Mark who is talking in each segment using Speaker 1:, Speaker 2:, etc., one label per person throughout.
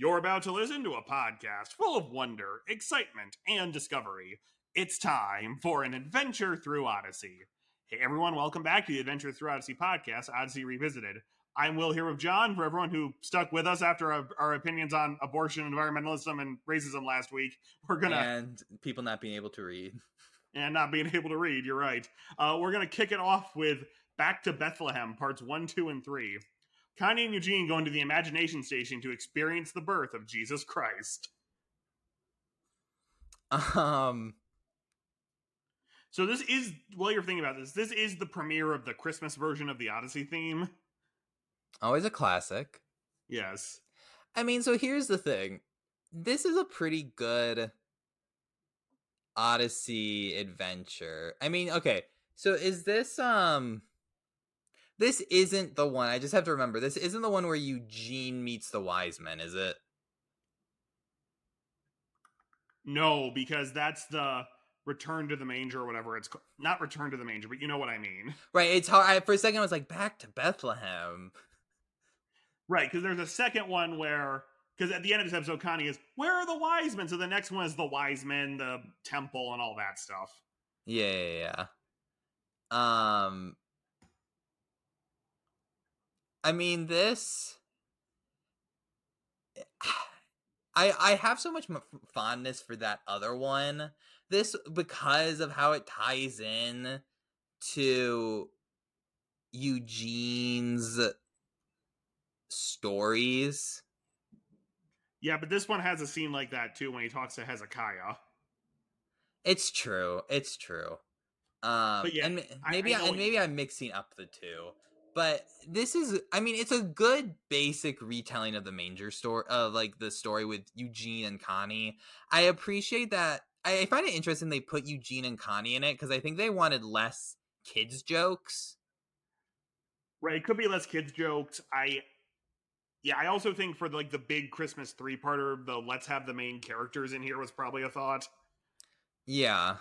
Speaker 1: You're about to listen to a podcast full of wonder, excitement, and discovery. It's time for an adventure through Odyssey. Hey everyone, welcome back to the Adventure Through Odyssey podcast, Odyssey Revisited. I'm Will here with John. For everyone who stuck with us after our, our opinions on abortion, environmentalism, and racism last week, we're gonna
Speaker 2: and people not being able to read.
Speaker 1: and not being able to read. You're right. Uh, we're gonna kick it off with Back to Bethlehem, parts one, two, and three. Connie and Eugene go into the Imagination Station to experience the birth of Jesus Christ.
Speaker 2: Um,
Speaker 1: So this is while you're thinking about this, this is the premiere of the Christmas version of the Odyssey theme.
Speaker 2: always a classic.
Speaker 1: Yes.
Speaker 2: I mean, so here's the thing. This is a pretty good Odyssey adventure. I mean, okay. So is this um this isn't the one. I just have to remember. This isn't the one where Eugene meets the wise men, is it?
Speaker 1: No, because that's the Return to the Manger or whatever it's called. Not Return to the Manger, but you know what I mean.
Speaker 2: Right, it's hard. I, for a second I was like back to Bethlehem.
Speaker 1: Right, because there's a second one where because at the end of this episode, Connie is, "Where are the wise men?" So the next one is the wise men, the temple, and all that stuff.
Speaker 2: Yeah, yeah, yeah. Um I mean this I I have so much fondness for that other one. This because of how it ties in to Eugene's stories.
Speaker 1: Yeah, but this one has a scene like that too when he talks to Hezekiah.
Speaker 2: It's true. It's true. Um,
Speaker 1: yeah,
Speaker 2: and maybe
Speaker 1: I
Speaker 2: I, and maybe I'm mixing up the two. But this is, I mean, it's a good basic retelling of the manger story, of like the story with Eugene and Connie. I appreciate that. I, I find it interesting they put Eugene and Connie in it because I think they wanted less kids jokes.
Speaker 1: Right, it could be less kids jokes. I yeah, I also think for like the big Christmas three parter, the let's have the main characters in here was probably a thought.
Speaker 2: Yeah,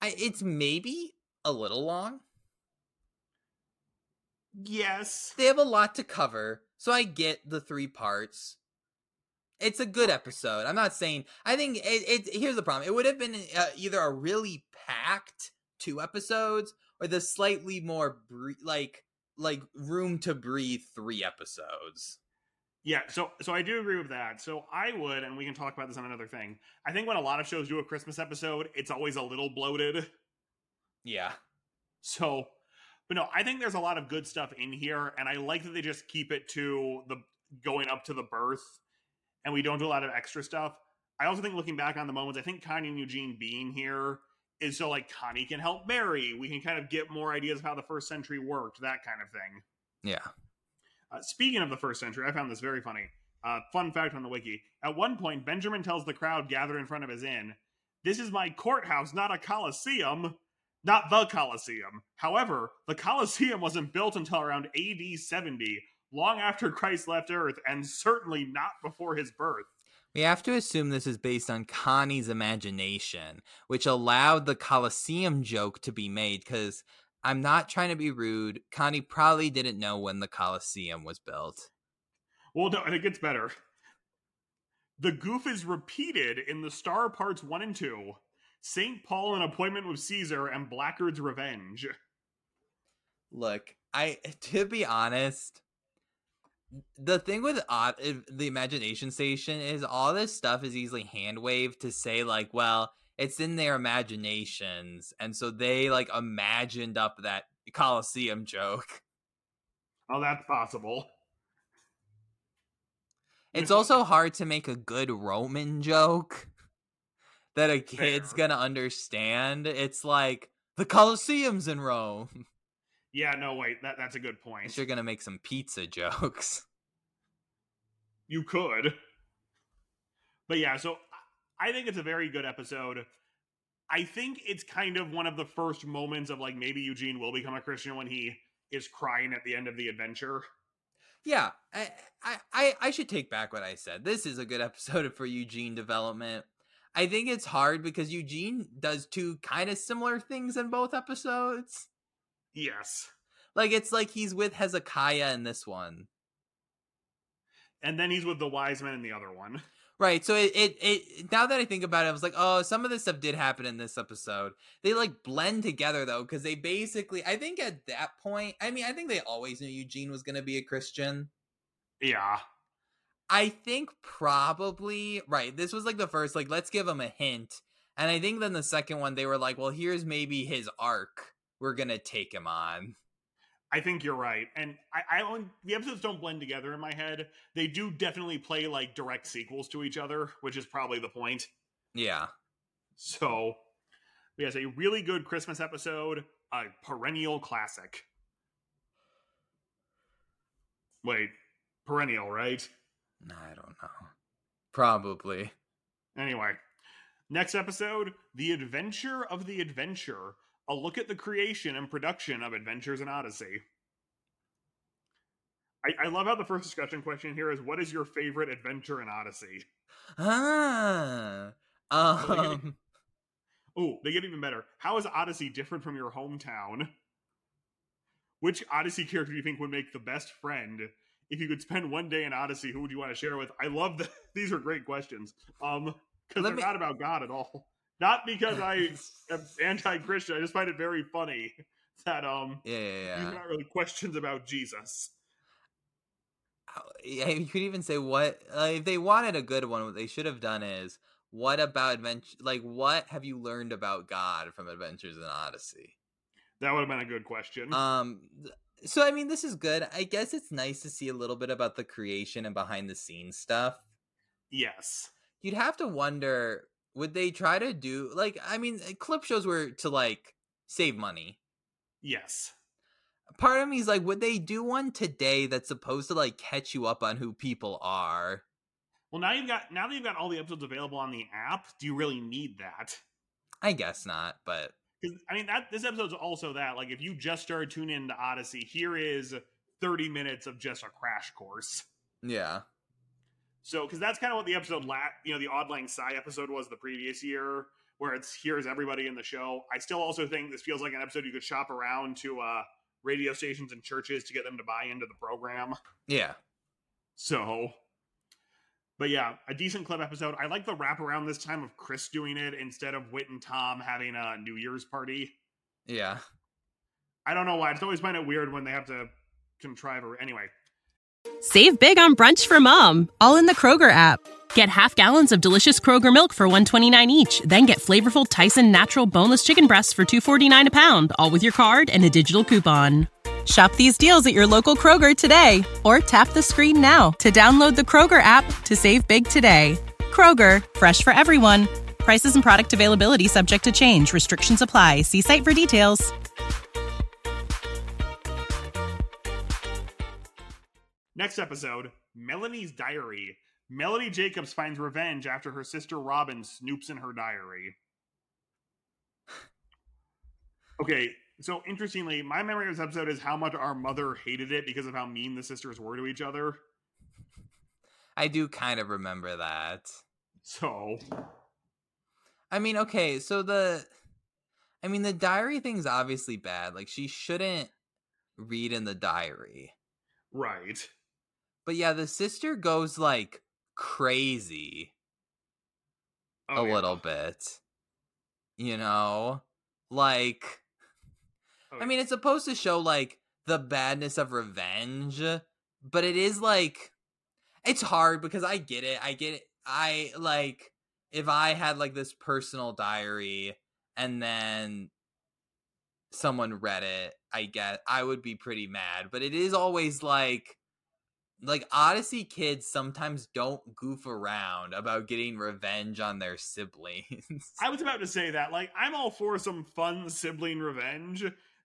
Speaker 2: I it's maybe a little long.
Speaker 1: Yes.
Speaker 2: they have a lot to cover, so I get the three parts. It's a good episode. I'm not saying. I think it. it here's the problem. It would have been uh, either a really packed two episodes or the slightly more bre- like like room to breathe three episodes.
Speaker 1: Yeah, so so I do agree with that. So I would, and we can talk about this on another thing. I think when a lot of shows do a Christmas episode, it's always a little bloated.
Speaker 2: Yeah.
Speaker 1: So, but no, I think there's a lot of good stuff in here, and I like that they just keep it to the going up to the birth, and we don't do a lot of extra stuff. I also think looking back on the moments, I think Connie and Eugene being here is so like Connie can help Mary. We can kind of get more ideas of how the first century worked, that kind of thing.
Speaker 2: Yeah.
Speaker 1: Uh, speaking of the first century, I found this very funny. Uh, fun fact on the wiki. At one point, Benjamin tells the crowd gathered in front of his inn, This is my courthouse, not a coliseum. Not the Colosseum. However, the Colosseum wasn't built until around AD 70, long after Christ left Earth, and certainly not before his birth.
Speaker 2: We have to assume this is based on Connie's imagination, which allowed the Colosseum joke to be made because I'm not trying to be rude. Connie probably didn't know when the Colosseum was built.
Speaker 1: Well, no, and it gets better. The goof is repeated in the Star Parts 1 and 2, St. Paul, an appointment with Caesar, and Blackgaard's Revenge.
Speaker 2: Look, I to be honest, the thing with odd, the imagination station is all this stuff is easily hand waved to say like, well, it's in their imaginations, and so they like imagined up that Colosseum joke.
Speaker 1: Oh, that's possible.
Speaker 2: It's also hard to make a good Roman joke that a kid's
Speaker 1: Fair.
Speaker 2: gonna understand. It's like the Colosseum's in Rome.
Speaker 1: Yeah, no, wait, that, that's a good point.
Speaker 2: You're gonna make some pizza jokes.
Speaker 1: You could. But yeah, so I think it's a very good episode. I think it's kind of one of the first moments of like maybe Eugene will become a Christian when he is crying at the end of the adventure.
Speaker 2: Yeah, I, I, I, I should take back what I said. This is a good episode for Eugene development. I think it's hard because Eugene does two kind of similar things in both episodes.
Speaker 1: Yes.
Speaker 2: Like it's like he's with Hezekiah in this one.
Speaker 1: And then he's with the wise men in the other one.
Speaker 2: Right. So it, it it now that I think about it, I was like, oh, some of this stuff did happen in this episode. They like blend together though, because they basically I think at that point, I mean, I think they always knew Eugene was gonna be a Christian.
Speaker 1: Yeah.
Speaker 2: I think probably right. This was like the first, like, let's give him a hint. And I think then the second one, they were like, well, here's maybe his arc. We're gonna take him on.
Speaker 1: I think you're right. And I, I don't, the episodes don't blend together in my head. They do definitely play like direct sequels to each other, which is probably the point.
Speaker 2: Yeah.
Speaker 1: So, we yes, a really good Christmas episode, a perennial classic. Wait, perennial, right?
Speaker 2: I don't know. Probably.
Speaker 1: Anyway, next episode The Adventure of the Adventure, a look at the creation and production of Adventures in Odyssey. I, I love how the first discussion question here is what is your favorite adventure in Odyssey?
Speaker 2: Ah. Um.
Speaker 1: Oh, they get even better. How is Odyssey different from your hometown? Which Odyssey character do you think would make the best friend? If you could spend one day in Odyssey, who would you want to share with? I love that. These are great questions. Um, because they're
Speaker 2: me-
Speaker 1: not about God at all. Not because I am anti-Christian. I just find it very funny that um
Speaker 2: Yeah, yeah,
Speaker 1: these are not really questions about Jesus.
Speaker 2: Yeah, you could even say what uh, if they wanted a good one. What they should have done is what about adventure? Like, what have you learned about God from Adventures in Odyssey?
Speaker 1: That would have been a good question.
Speaker 2: Um, so I mean, this is good. I guess it's nice to see a little bit about the creation and behind the scenes stuff.
Speaker 1: yes.
Speaker 2: You'd have to wonder would they try to do like I mean, uh, clip shows were to like save money.
Speaker 1: Yes.
Speaker 2: Part of me is like, would they do one today that's supposed to like catch you up on who people are?
Speaker 1: Well, now you've got now that you've got all the episodes available on the app. Do you really need that?
Speaker 2: I guess not, but
Speaker 1: I mean, that this episode's also that. Like, if you just started tuning into Odyssey, here is thirty minutes of just a crash course.
Speaker 2: yeah.
Speaker 1: So, because that's kind of what the episode, la- you know, the Auld Lang Syne episode was the previous year, where it's here's everybody in the show. I still also think this feels like an episode you could shop around to uh, radio stations and churches to get them to buy into the program.
Speaker 2: Yeah.
Speaker 1: So, but yeah, a decent club episode. I like the wraparound this time of Chris doing it instead of Whit and Tom having a New Year's party.
Speaker 2: Yeah.
Speaker 1: I don't know why. I just always find it weird when they have to contrive. A- anyway,
Speaker 3: Save big on brunch for mom, all in the Kroger app. Get half gallons of delicious Kroger milk for 129 each, then get flavorful Tyson natural boneless chicken breasts for 249 a pound, all with your card and a digital coupon. Shop these deals at your local Kroger today or tap the screen now to download the Kroger app to save big today. Kroger, fresh for everyone. Prices and product availability subject to change. Restrictions apply. See site for details.
Speaker 1: next episode Melanie's Diary. Melanie Jacobs finds revenge after her sister Robin snoops in her diary. Okay, so interestingly, my memory of this episode is how much our mother hated it because of how mean the sisters were to each other.
Speaker 2: I do kind of remember that.
Speaker 1: So,
Speaker 2: I mean, okay, so the I mean the diary thing's obviously bad. Like she shouldn't read in the diary.
Speaker 1: right.
Speaker 2: But yeah, the sister goes like crazy
Speaker 1: Oh,
Speaker 2: a
Speaker 1: yeah.
Speaker 2: little bit. You know? Like
Speaker 1: Oh,
Speaker 2: I mean, it's supposed to show like the badness of revenge, but it is like it's hard because I get it. I get it. I like if I had like this personal diary and then someone read it, I get I would be pretty mad, but it is always like like Odyssey kids sometimes don't goof around about getting revenge on their siblings.
Speaker 1: I was about to say that. Like, I'm all for some fun sibling revenge.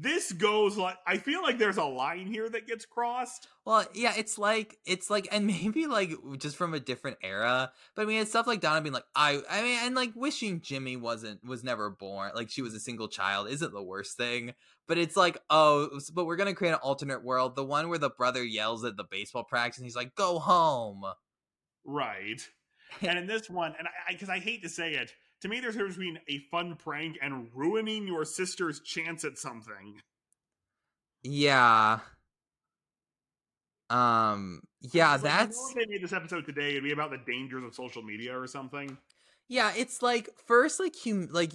Speaker 1: This goes like I feel like there's a line here that gets crossed.
Speaker 2: Well, yeah, it's like it's like, and maybe like just from a different era. But I mean, it's stuff like Donna being like, I, I mean, and like wishing Jimmy wasn't was never born, like she was a single child, isn't the worst thing. But it's like, oh, but we're gonna create an alternate world, the one where the brother yells at the baseball practice and he's like, "Go home."
Speaker 1: Right. And in this one, and I because I, hate to say it, to me there's a difference between a fun prank and ruining your sister's chance at something.
Speaker 2: Yeah. Um. Yeah,
Speaker 1: It's like, I know
Speaker 2: that's
Speaker 1: if they made this episode today, it'd be about the dangers of social media or something.
Speaker 2: Yeah, it's like first like hum- like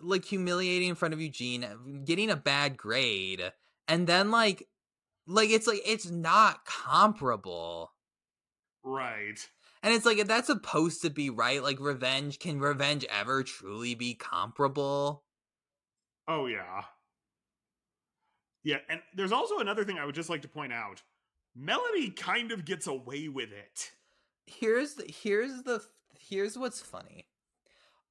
Speaker 2: like humiliating in front of Eugene, getting a bad grade, and then like like it's like it's not comparable.
Speaker 1: Right.
Speaker 2: And it's like that's supposed to be right. Like revenge, can revenge ever truly be comparable?
Speaker 1: Oh yeah. Yeah, and there's also another thing I would just like to point out. Melody kind of gets away with it.
Speaker 2: Here's the, here's the here's what's funny.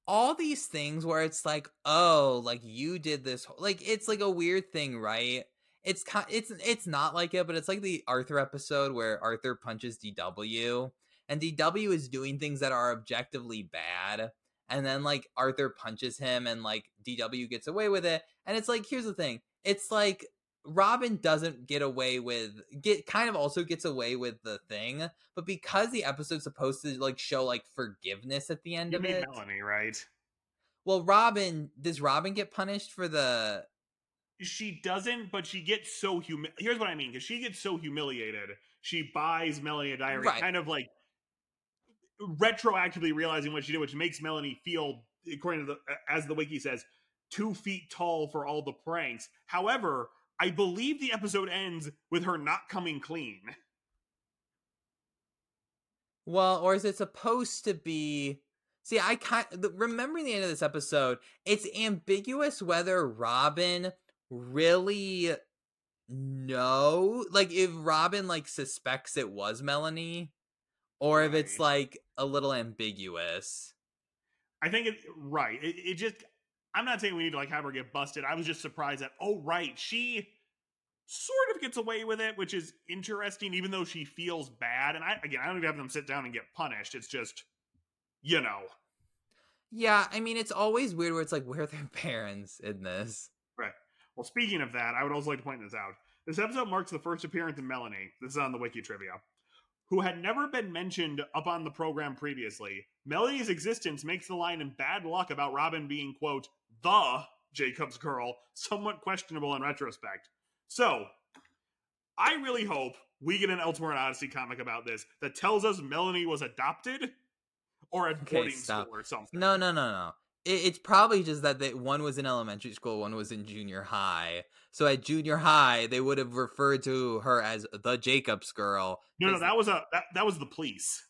Speaker 2: All these things where it's like, oh, like you did this, like it's like a weird thing, right? It's kind, it's it's not like it, but it's like the Arthur episode where Arthur punches DW, and DW is doing things that are objectively bad, and then like Arthur punches him, and like DW gets away with it, and it's like, here's the thing, it's like Robin doesn't get away with get kind of also gets away with the thing, but because the episode's supposed to like show like forgiveness at the end
Speaker 1: You
Speaker 2: of
Speaker 1: mean
Speaker 2: it.
Speaker 1: Melanie, right?
Speaker 2: Well, Robin does Robin get punished for the
Speaker 1: She doesn't, but she gets so humi- Here's what I mean, because she gets so humiliated. She buys Melanie a diary,
Speaker 2: Right.
Speaker 1: kind of like retroactively realizing what she did, which makes Melanie feel, according to the as the wiki says, two feet tall for all the pranks. However, I believe the episode ends with her not coming clean.
Speaker 2: well, or is it supposed to be? See, I kind remembering the end of this episode. It's ambiguous whether Robin really know, like if Robin like suspects it was Melanie, or if it's like a little ambiguous.
Speaker 1: I think it right. It, it just I'm not saying we need to like have her get busted. I was just surprised that oh right, she sort of gets away with it, which is interesting, even though she feels bad. And I again I don't even have them sit down and get punished. It's just you know.
Speaker 2: Yeah, I mean, it's always weird where it's like, where are their parents in this? Right.
Speaker 1: Well, speaking of that, I would also like to point this out. This episode marks the first appearance of Melanie. This is on the wiki trivia. Who had never been mentioned up on the program previously. Melanie's existence makes the line in bad luck about Robin being, quote, the Jacob's girl somewhat questionable in retrospect. So, I really hope we get an Elsewhere in Odyssey comic about this that tells us Melanie was adopted or at
Speaker 2: Okay,
Speaker 1: boarding
Speaker 2: stop.
Speaker 1: school or something.
Speaker 2: No, no, no, no. It, it's probably just that they, one was in elementary school, one was in junior high. So at junior high, they would have referred to her as the Jacobs girl.
Speaker 1: No, no, that was a that, that was the police.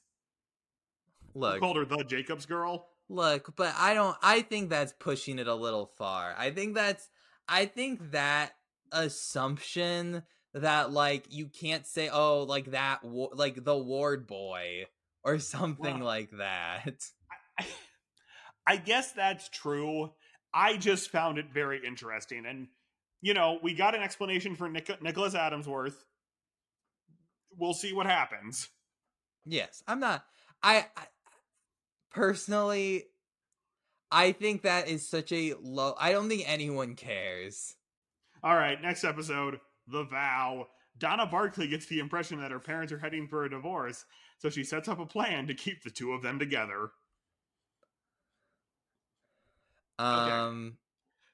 Speaker 2: Look,
Speaker 1: called her the Jacob's girl.
Speaker 2: look. But I don't. I think that's pushing it a little far. I think that's. I think that assumption that like you can't say oh like that like the ward boy or something
Speaker 1: Wow.
Speaker 2: like that.
Speaker 1: I, I guess that's true. I just found it very interesting. And, you know, we got an explanation for Nic- Nicholas Adamsworth. We'll see what happens.
Speaker 2: Yes, I'm not. I, I personally, I think that is such a low. I don't think anyone cares.
Speaker 1: All right, next episode The Vow. Donna Barclay gets the impression that her parents are heading for a divorce, so she sets up a plan to keep the two of them together.
Speaker 2: Um,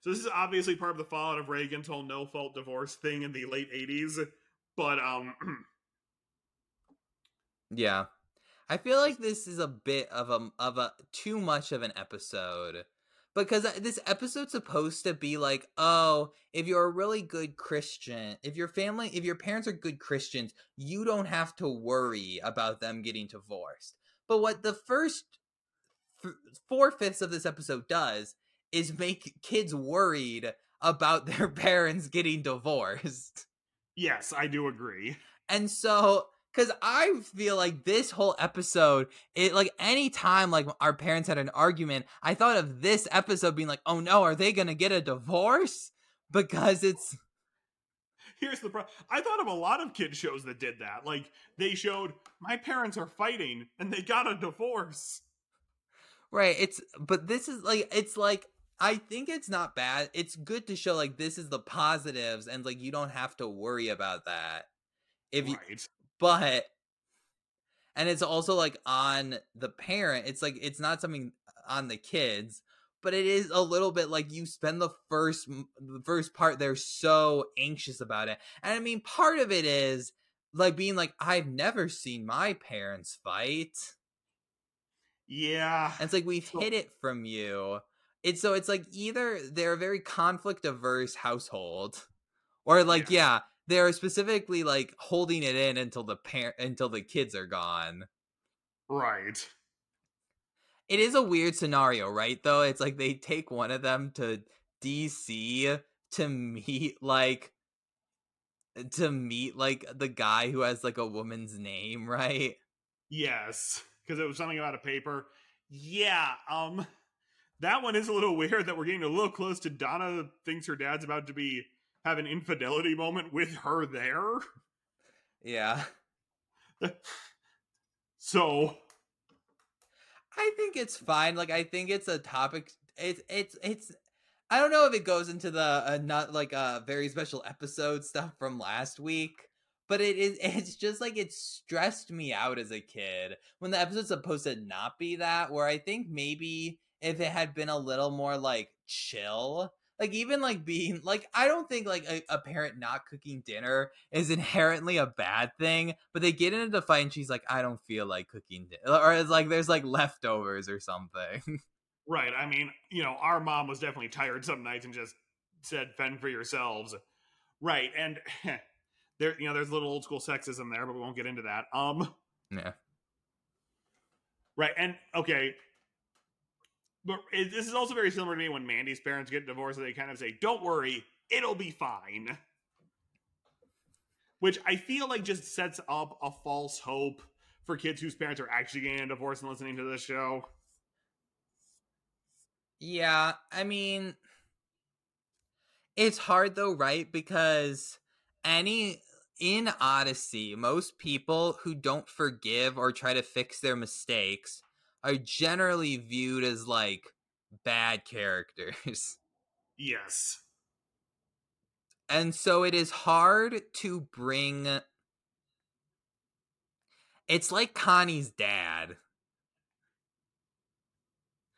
Speaker 1: So this is obviously part of the fallout of Reagan's whole no fault divorce thing in the late '80s. But um,
Speaker 2: yeah. I feel like this is a bit of a of a too much of an episode because this episode's supposed to be like, oh, if you're a really good Christian, if your family, if your parents are good Christians, you don't have to worry about them getting divorced. But what the first four fifths of this episode does is make kids worried about their parents getting divorced.
Speaker 1: yes, I do agree.
Speaker 2: And so, because I feel like this whole episode, it like any time like our parents had an argument, I thought of this episode being like, oh no, are they gonna get a divorce? Because it's
Speaker 1: Here's the problem. I thought of a lot of kid shows that did that. Like they showed my parents are fighting and they got a divorce.
Speaker 2: right. It's but this is like it's like I think it's not bad. It's good to show like this is the positives and like you don't have to worry about that. If you, but and it's also like on the parent it's like it's not something uh, on the kids but it is a little bit like you spend the first the first part they're so anxious about it and i mean part of it is like being like i've never seen my parents fight
Speaker 1: Yeah.
Speaker 2: and it's like we've
Speaker 1: So-
Speaker 2: hid it from you it's so it's like either they're a very conflict averse household or like
Speaker 1: Yeah.
Speaker 2: yeah they're specifically like holding it in until the parent until the kids are gone
Speaker 1: Right.
Speaker 2: it is a weird scenario right though it's like they take one of them to dc to meet like to meet like the guy who has like a woman's name right
Speaker 1: Yes. Because it was something about a paper. Yeah. Um that one is a little weird that we're getting a little close to Donna thinks her dad's about to be have an infidelity moment with her there.
Speaker 2: yeah
Speaker 1: So
Speaker 2: I think it's fine. Like I think it's a topic. It's it's it's. I don't know if it goes into the uh, not like a uh, very special episode stuff from last week, but it is. It's just like it stressed me out as a kid when the episode's supposed to not be that. Where I think maybe if it had been a little more like chill, like even like being like I don't think like a, a parent not cooking dinner is inherently a bad thing, but they get into the fight and she's like, I don't feel like cooking dinner, or it's like there's like leftovers or something.
Speaker 1: Right. I mean, you know, our mom was definitely tired some nights and just said, "Fend for yourselves." Right, and there, you know, there's a little old school sexism there, but we won't get into that. Um,
Speaker 2: yeah,
Speaker 1: right, and okay, but it, this is also very similar to me when Mandy's parents get divorced. They kind of say, "Don't worry, it'll be fine," which I feel like just sets up a false hope for kids whose parents are actually getting a divorce and listening to this show.
Speaker 2: yeah. I mean, it's hard though, right? Because any in Odyssey, most people who don't forgive or try to fix their mistakes are generally viewed as like bad characters.
Speaker 1: Yes.
Speaker 2: and so it is hard to bring it's like connie's dad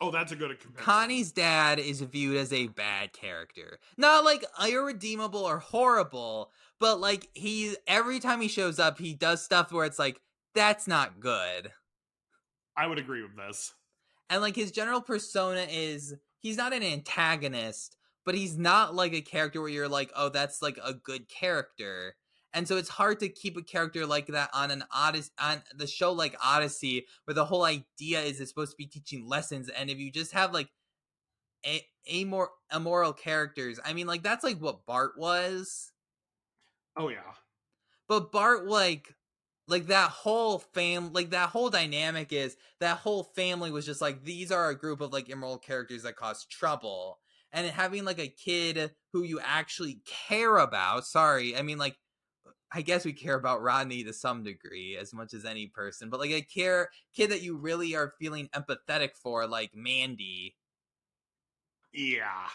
Speaker 1: Oh, that's a good comparison.
Speaker 2: connie's dad is viewed as a bad character not like irredeemable or horrible but like he every time he shows up he does stuff where it's like that's not good
Speaker 1: I would agree with this.
Speaker 2: and like his general persona is he's not an antagonist but he's not like a character where you're like oh that's like a good character and so it's hard to keep a character like that on an odyssey on the show like odyssey where the whole idea is it's supposed to be teaching lessons and if you just have like a amor- immoral characters i mean like that's like what bart was
Speaker 1: Oh yeah.
Speaker 2: but Bart like like that whole fam like that whole dynamic is that whole family was just like these are a group of like immoral characters that cause trouble and having like a kid who you actually care about sorry i mean like i guess we care about rodney to some degree as much as any person but like a care kid that you really are feeling empathetic for like mandy
Speaker 1: Yeah.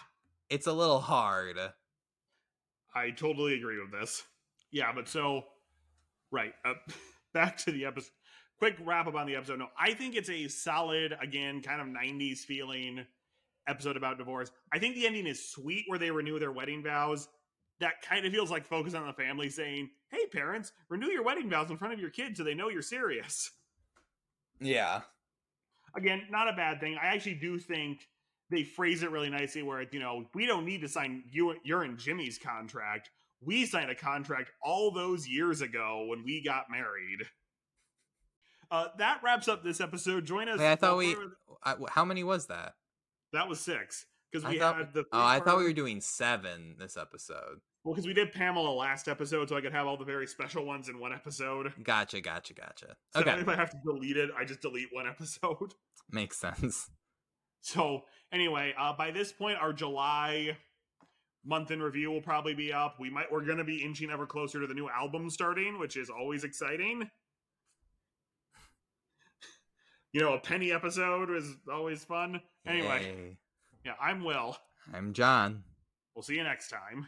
Speaker 2: it's a little hard
Speaker 1: I totally agree with this. Yeah, but so right, uh, back to the episode. Quick wrap up on the episode. No, I think it's a solid, again, kind of '90s feeling episode about divorce. I think the ending is sweet where they renew their wedding vows. That kind of feels like focus on the family saying, "Hey parents, renew your wedding vows in front of your kids so they know you're serious."
Speaker 2: Yeah.
Speaker 1: Again, not a bad thing. I actually do think they phrase it really nicely where you know, we don't need to sign you your and Jimmy's contract. We signed a contract all those years ago when we got married. Uh, that wraps up this episode. Join us.
Speaker 2: Wait, I thought we. I, how many was that?
Speaker 1: That was six because we
Speaker 2: thought,
Speaker 1: had the.
Speaker 2: oh, I thought we were doing seven this episode.
Speaker 1: Well, because we did Pamela last episode, so I could have all the very special ones in one episode.
Speaker 2: Gotcha, gotcha, gotcha.
Speaker 1: So
Speaker 2: Okay,
Speaker 1: if I have to delete it, I just delete one episode.
Speaker 2: makes sense.
Speaker 1: So anyway, uh, by this point, our July month in review will probably be up. We might we're gonna be inching ever closer to the new album starting, which is always exciting. You know, a penny episode is always fun. Anyway, yeah, I'm Will.
Speaker 2: I'm John.
Speaker 1: We'll see you next time.